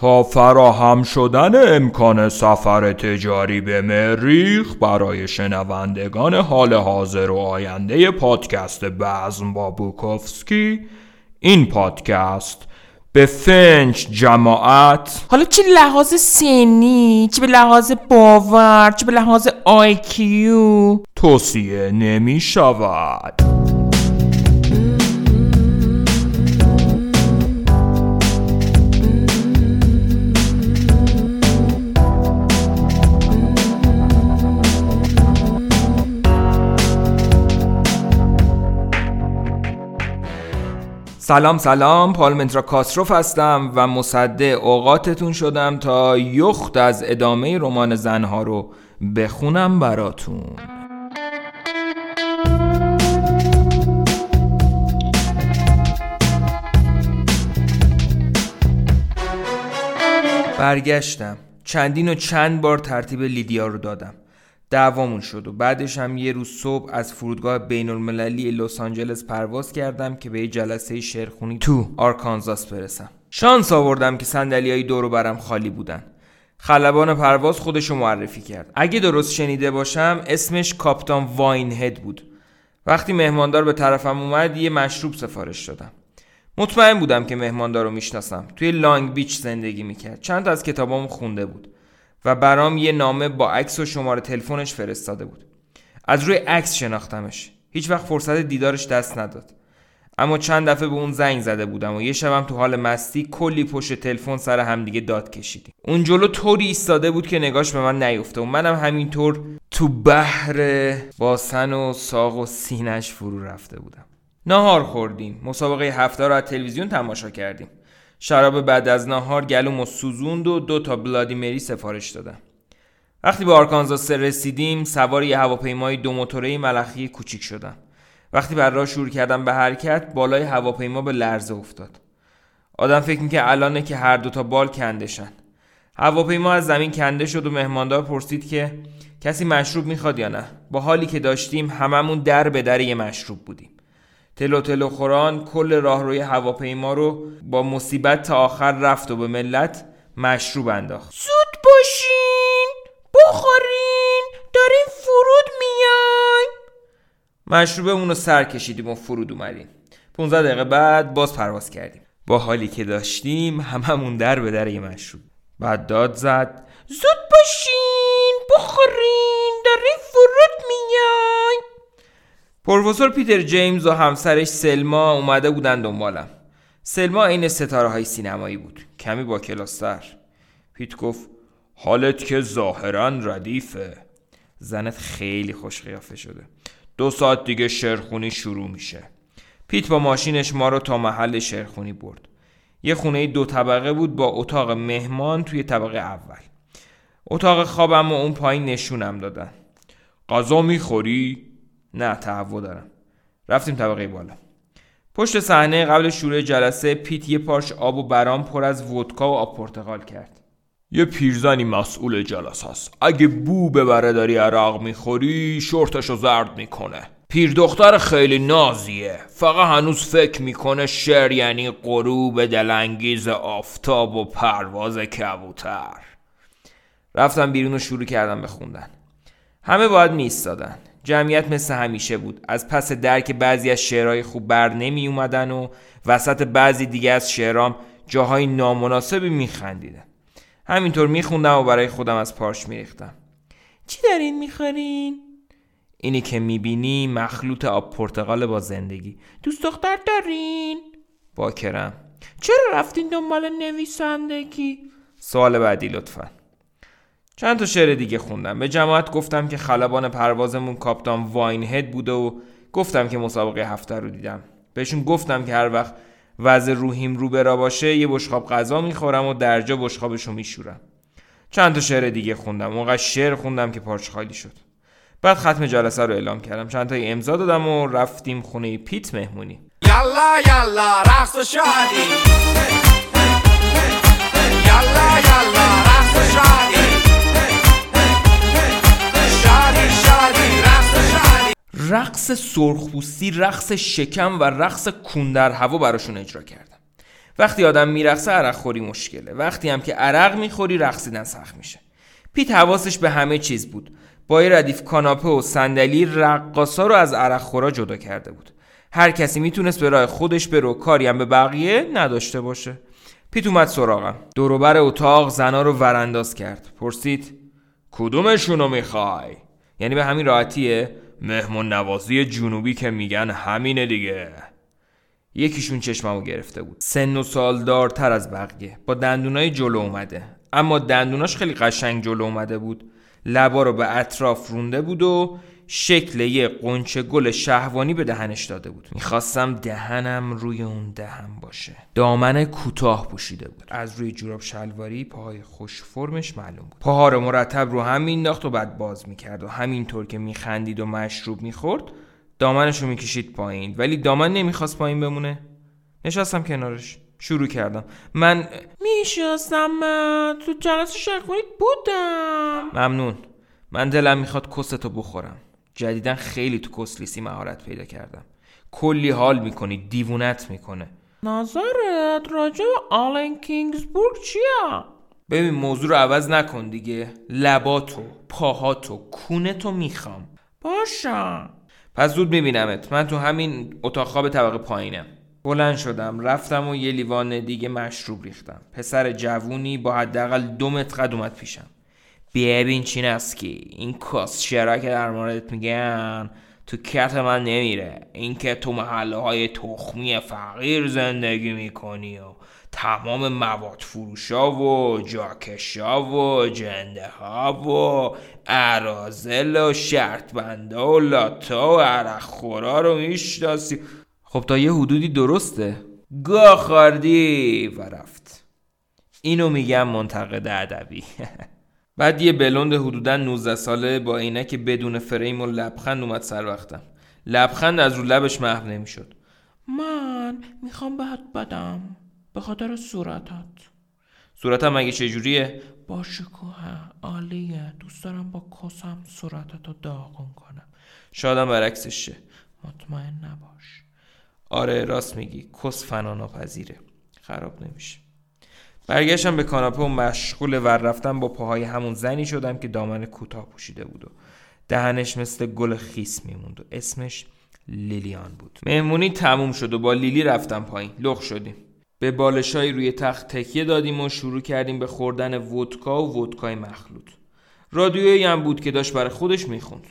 تا فراهم شدن امکان سفر تجاری به مریخ برای شنوندگان حال حاضر و آینده پادکست بزم با بوکوفسکی این پادکست به فنج جماعت حالا چه لحاظ سنی چه به لحاظ باور چه به لحاظ آیکیو توصیه نمی شود. سلام سلام. پالمنترا کاسروف هستم و مصدع اوقاتتون شدم تا یه خرده از ادامه رمان زنها رو بخونم براتون. برگشتم. چندین و چند بار ترتیب لیدیا رو دادم. دعوامون شد و بعدش هم یه روز صبح از فرودگاه بین المللی لس آنجلس پرواز کردم که به یه جلسه شعرخونی تو آرکانزاس برسم. شانس آوردم که صندلیای دور برم خالی بودن. خلبان پرواز خودشو معرفی کرد. اگه درست شنیده باشم اسمش کاپتان واین هد بود. وقتی مهماندار به طرفم اومد یه مشروب سفارش دادم. مطمئن بودم که مهماندار رو می‌شناسم. توی لانگ بیچ زندگی می‌کرد. چند از کتابامو خونده بود. و برام یه نامه با عکس و شماره تلفنش فرستاده بود. از روی عکس شناختمش. هیچ وقت فرصت دیدارش دست نداد. اما چند دفعه به اون زنگ زده بودم و یه شبم تو حال مستی کلی پشت تلفن سر همدیگه داد کشیدیم. اون جلو طوری ایستاده بود که نگاش به من نیفته و منم همینطور تو بحر باسن و ساق و سینش فرو رفته بودم. نهار خوردیم. مسابقه هفته رو از تلویزیون تماشا کردیم. شراب بعد از نهار گلوم و سوزوند و دو تا بلادیمری سفارش دادم وقتی به آرکانزاس رسیدیم سوار یه هواپیمای دو موتوره ملخی کوچیک شدم. وقتی بر راه شروع کردم به حرکت بالای هواپیما به لرزه افتاد. آدم فکر می‌کرد الانه که هر دو تا بال کندشن. هواپیما از زمین کنده شد و مهماندار پرسید که کسی مشروب می‌خواد یا نه. با حالی که داشتیم هممون در به در یه مشروب بودیم. تلو تلو خوران کل راهروی هواپیما رو با مصیبت تا آخر رفت و به ملت مشروب انداخت. زود باشین بخورین داریم فرود میایم. مشروبمون رو سر کشیدیم و فرود اومدیم. 15 دقیقه بعد باز پرواز کردیم. با حالی که داشتیم هممون در به در یه مشروب. بعد داد زد زود باشین بخورین داریم فرود میایم. پروفسور پیتر جیمز و همسرش سلما اومده بودن دنبالم. سلما عین ستاره های سینمایی بود. کمی با کلاستر پیت گفت حالت که ظاهرا ردیفه. زنت خیلی خوش قیافه شده. دو ساعت دیگه شرخونی شروع میشه. پیت با ماشینش ما رو تا محل شرخونی برد. یه خونه دو طبقه بود با اتاق مهمان توی طبقه اول. اتاق خوابم و اون پایین نشونم دادن. غذا می‌خوری؟ نه تهوع دارم. رفتیم طبقه بالا. پشت صحنه قبل شروع جلسه پیت یه پارچ آب و برام پر از ودکا و آب پرتقال کرد. یه پیرزنی مسئول جلسه است. اگه بو ببره داری عراق می‌خوری شورتشو زرد می‌کنه. پیر دختر خیلی نازیه. فقط هنوز فکر می‌کنه شعر یعنی غروب دلانگیز آفتاب و پرواز کبوتر. رفتم بیرون و شروع کردم بخوندن همه باید میستادن جمعیت مثل همیشه بود از پس درک بعضی از شعرهای خوب بر نمی اومدن و وسط بعضی دیگه از شعرام جاهای نامناسبی میخندیدن همینطور میخوندم و برای خودم از پارش میریختم چی دارین می‌خورین؟ اینی که می‌بینی مخلوط آب پرتقال با زندگی دوست دختر دارین؟ باکرم چرا رفتین دنبال نویسندگی؟ سوال بعدی لطفا چند تا شعر دیگه خوندم. به جماعت گفتم که خلبان پروازمون کاپتان واین هد بوده و گفتم که مسابقه هفته رو دیدم. بهشون گفتم که هر وقت وضع روحیم رو برا باشه یه بشخاب غذا می‌خورم و درجا بشخابشو میشورم. چند تا شعر دیگه خوندم. اونقدر شعر خوندم که پارچ خالی شد. بعد ختم جلسه رو اعلام کردم. چند تا امضا دادم و رفتیم خونه پیت مهمونی. یالا یالا رقص شادی یالا یالا رقص سرخپوستی رقص شکم و رقص کون در هوا براشون اجرا کردم. وقتی آدم میرقصه عرق خوری مشکله. وقتی هم که عرق می‌خوری رقصیدن سخت میشه. پیت حواسش به همه چیز بود. با یه ردیف کاناپه و صندلی رقاصا رو از عرق خورا جدا کرده بود. هر کسی می‌تونست به راه خودش برو کاری هم به بقیه نداشته باشه. پیت اومد سراغم. دوروبر اتاق زنا رو ورانداز کرد. پرسید کدومشونو می‌خوای؟ یعنی به همین راحتیه؟ مهمون نوازی جنوبی که میگن همینه دیگه. یکیشون چشممو گرفته بود. سن و سال دارتر از بقیه. با دندونای جلو اومده. اما دندوناش خیلی قشنگ جلو اومده بود. لبا رو به اطراف رونده بود و شکل یه قنچه گل شهوانی به دهنش داده بود. می‌خواستم دهنم روی اون دهن باشه. دامن کوتاه پوشیده بود. از روی جوراب شلواری پاهای خوش فرمش معلوم بود. پاها رو مرتب رو هم مینداخت و بعد باز می‌کرد و همینطور که میخندید و مشروب می‌خورد دامنش رو می‌کشید پایین. ولی دامن نمی‌خواست پایین بمونه. نشستم کنارش. شروع کردم. من میشستم تو جلسه شیخونیت بودم. ممنون. من دلم می‌خواد کستو بخورم. جدیدا خیلی تو کسلیسی مهارت پیدا کردم. کلی حال می‌کنی دیوونت می‌کنه. نظرت راجع به آلن کینگزبورگ چیه؟ ببین موضوع رو عوض نکن دیگه. لباتو پاهاتو کونتو می‌خوام. باشم. پس زود میبینمت. من تو همین اتاق خواب طبقه پایینم. بلند شدم رفتم و یه لیوان دیگه مشروب ریختم. پسر جوونی با حداقل دو متر قد اومد پیشم. ببین چی نسکی این کسچرا که در موردت میگن؟ تو کت من نمیره. اینکه تو محله های تخمی فقیر زندگی می‌کنی و تمام مواد فروشا و جاکشا و جنده ها و ارازل و شرط بنده و لاتا و عرق خورا رو می‌شناسی. خب تا یه حدودی درسته. گاه خاردی و رفت. اینو میگم منتقد ادبی. بعد یه بلوند حدودا 19 ساله با عینک بدون فریم و لبخند اومد سر وقتم. لبخند از رو لبش محو نمی‌شد. من می‌خوام بهت بدم به خاطر صورتت. صورتم مگه چجوریه؟ با شکوه عالیه دوست دارم با کسم صورتتو داغون کنم. شادم برعکسش شه مطمئن نباش. آره راست میگی. کس فنا ناپذیره. خراب نمیشه. برگشتم به کاناپه و مشغول ور رفتم با پاهای همون زنی شدم که دامن کوتاه پوشیده بود و دهنش مثل گل خیس میموند و اسمش لیلیان بود. مهمونی تموم شد و با لیلی رفتم پایین. لخ شدیم. به بالشای روی تخت تکیه دادیم و شروع کردیم به خوردن ودکا و ودکای مخلوط. رادیویی هم بود که داشت برای خودش می‌خوند.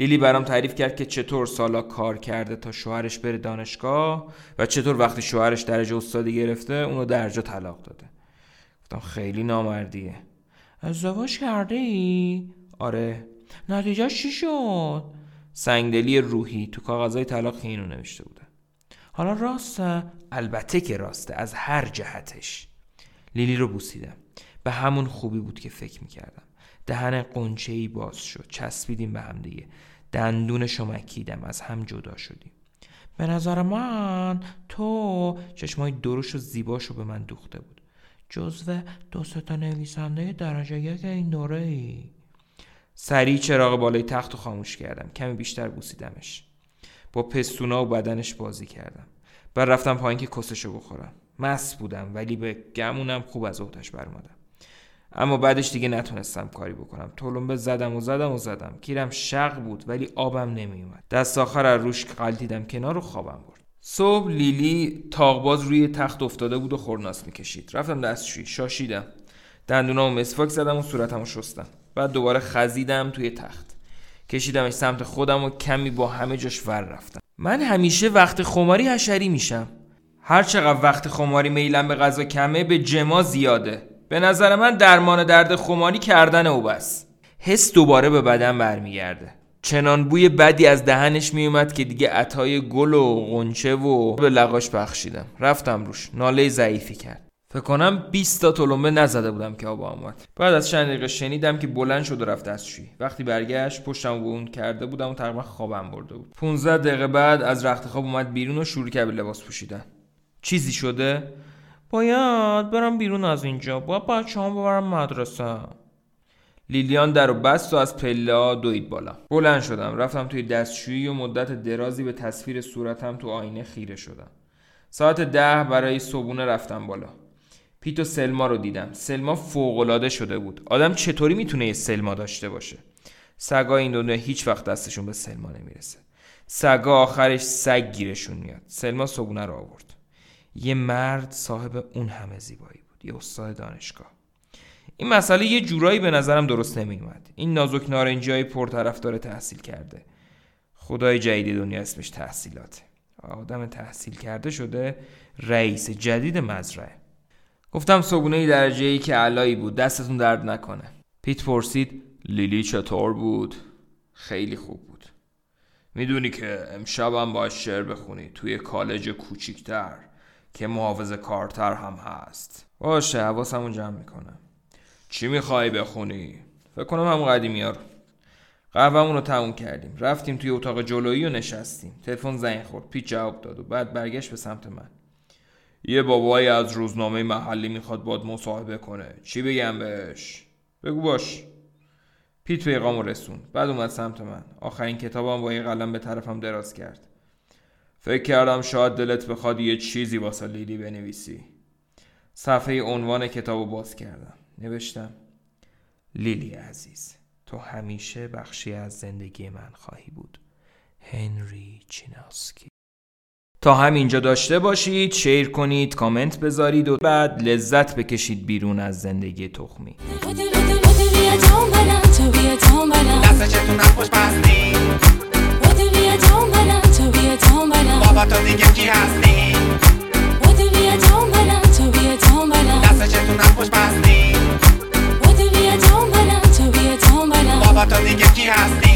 لیلی برام تعریف کرد که چطور سالا کار کرده تا شوهرش بره دانشگاه و چطور وقتی شوهرش درجه استادی گرفته اونو درجا طلاق داده. گفتم خیلی نامردیه. ازدواج کرده ای؟ آره. نتیجه چی شد؟ سنگدلی روحی تو کاغذهای طلاق اینو نوشته بوده. حالا راسته؟ البته که راسته از هر جهتش. لیلی رو بوسیدم. به همون خوبی بود که فکر می‌کردم. دهن قنچه ای باز شد. چسبیدیم به هم دیگه. دندون شمکیدم از هم جدا شدیم. به نظر من تو چشمای دروش و زیباشو به من دوخته بود. جزو دو تا نویسنده درجه یک این دوره ای سریع چراغ بالای تخت رو خاموش کردم. کمی بیشتر بوسیدمش. با پستونا و بدنش بازی کردم. و رفتم پایین که کسشو بخورم. مس بودم ولی به گمونم خوب از اوتش برمادم اما بعدش دیگه نتونستم کاری بکنم. تلمبه زدم و زدم و زدم. کیرم شق بود ولی آبم نمیومد. دست آخر از روش قلتیدم کنار و خوابم برد. صبح لیلی تاغباز روی تخت افتاده بود و خورناس می‌کشید. رفتم دستشویی. شاشیدم. دندونامو مسواک زدم و صورتمو شستم. بعد دوباره خزیدم توی تخت. کشیدمش سمت خودم و کمی با همه جاش ور رفتم. من همیشه وقت خماری حشری میشم. هر چقدر وقت خماری میلم به غذا کمه به جما زیاده. به نظر من درمان درد خماری کردن او بس. حس دوباره به بدن برمیگرده. چنان بوی بدی از دهنش میومد که دیگه عطای گل و غنچه و به لقاش بخشیدم. رفتم روش. ناله ضعیفی کرد. فکر کنم 20 تا تلمبه نزده بودم که آب آمد بعد از چند دقیقه شنیدم که بلند شد و رفت دستشویی. وقتی برگشت پشتم اون کرده بودم و تقریبا خوابم برده بود. 15 دقیقه بعد از رخت خواب اومد بیرون و شروع کرد به لباس پوشیدن. چیزی شده؟ باید برم بیرون از اینجا. باید بچه هم ببرم مدرسه. لیلیان در و بست و از پله دوید بالا. بلند شدم. رفتم توی دستشویی و مدت درازی به تصویر صورتم تو آینه خیره شدم. ساعت ده برای صبونه رفتم بالا. پیت و سلما رو دیدم. سلما فوقالعاده شده بود. آدم چطوری می‌تونه یه سلما داشته باشه؟ سگا این دنیا هیچ وقت دستشون به سلما نمی‌رسه. سگا آخرش سگ گیرشون میاد. سلما صبونه رو آورد. یه مرد صاحب اون همه زیبایی بود یه استاد دانشگاه. این مسئله یه جورایی به نظرم درست نمیومد این نازک نارنجی های پرطرفدار تحصیل کرده. خدای جدید دنیا اسمش تحصیلاته آدم تحصیل کرده شده رئیس جدید مزرعه. گفتم صبونه درجه ای که علایی بود دستتون درد نکنه. پیت پرسید لیلی چطور بود؟ خیلی خوب بود. می‌دونی که امشبم باید شعر بخونی توی کالج کوچیکتر. که محافظ کارتر هم هست. باشه حواسمو جمع می‌کنم چی می‌خوای بخونی؟ فکر کنم هم قدیمی ها رو. رو تموم کردیم. رفتیم توی اتاق جلویی و نشستیم. تلفن زنگ خورد پیچ جواب داد و بعد برگشت به سمت من. یه بابایی از روزنامه محلی می‌خواد باد مصاحبه کنه. چی بگم بهش؟ بگو باش. پیت پیغامو رسون بعد اومد سمت من. آخرین کتابم با یه قلم به طرفم دراز کرد. فکر کردم شاید دلت بخواد یه چیزی واسه لیلی بنویسی. صفحه عنوان کتابو باز کردم. نوشتم لیلی عزیز تو همیشه بخشی از زندگی من خواهی بود. هنری چیناسکی. تا همینجا داشته باشید شیر کنید کامنت بذارید و بعد لذت بکشید بیرون از زندگی تخمی. دست چتون نپوش پس دنبالم تو بیا دنبالم بابا تو دیگه کی هستی بودو بیا دنبالم تو بیا دنبالم دست چتونم خوش بستی بودو بیا دنبالم تو بیا دنبالم بابا تو دیگه کی هستی؟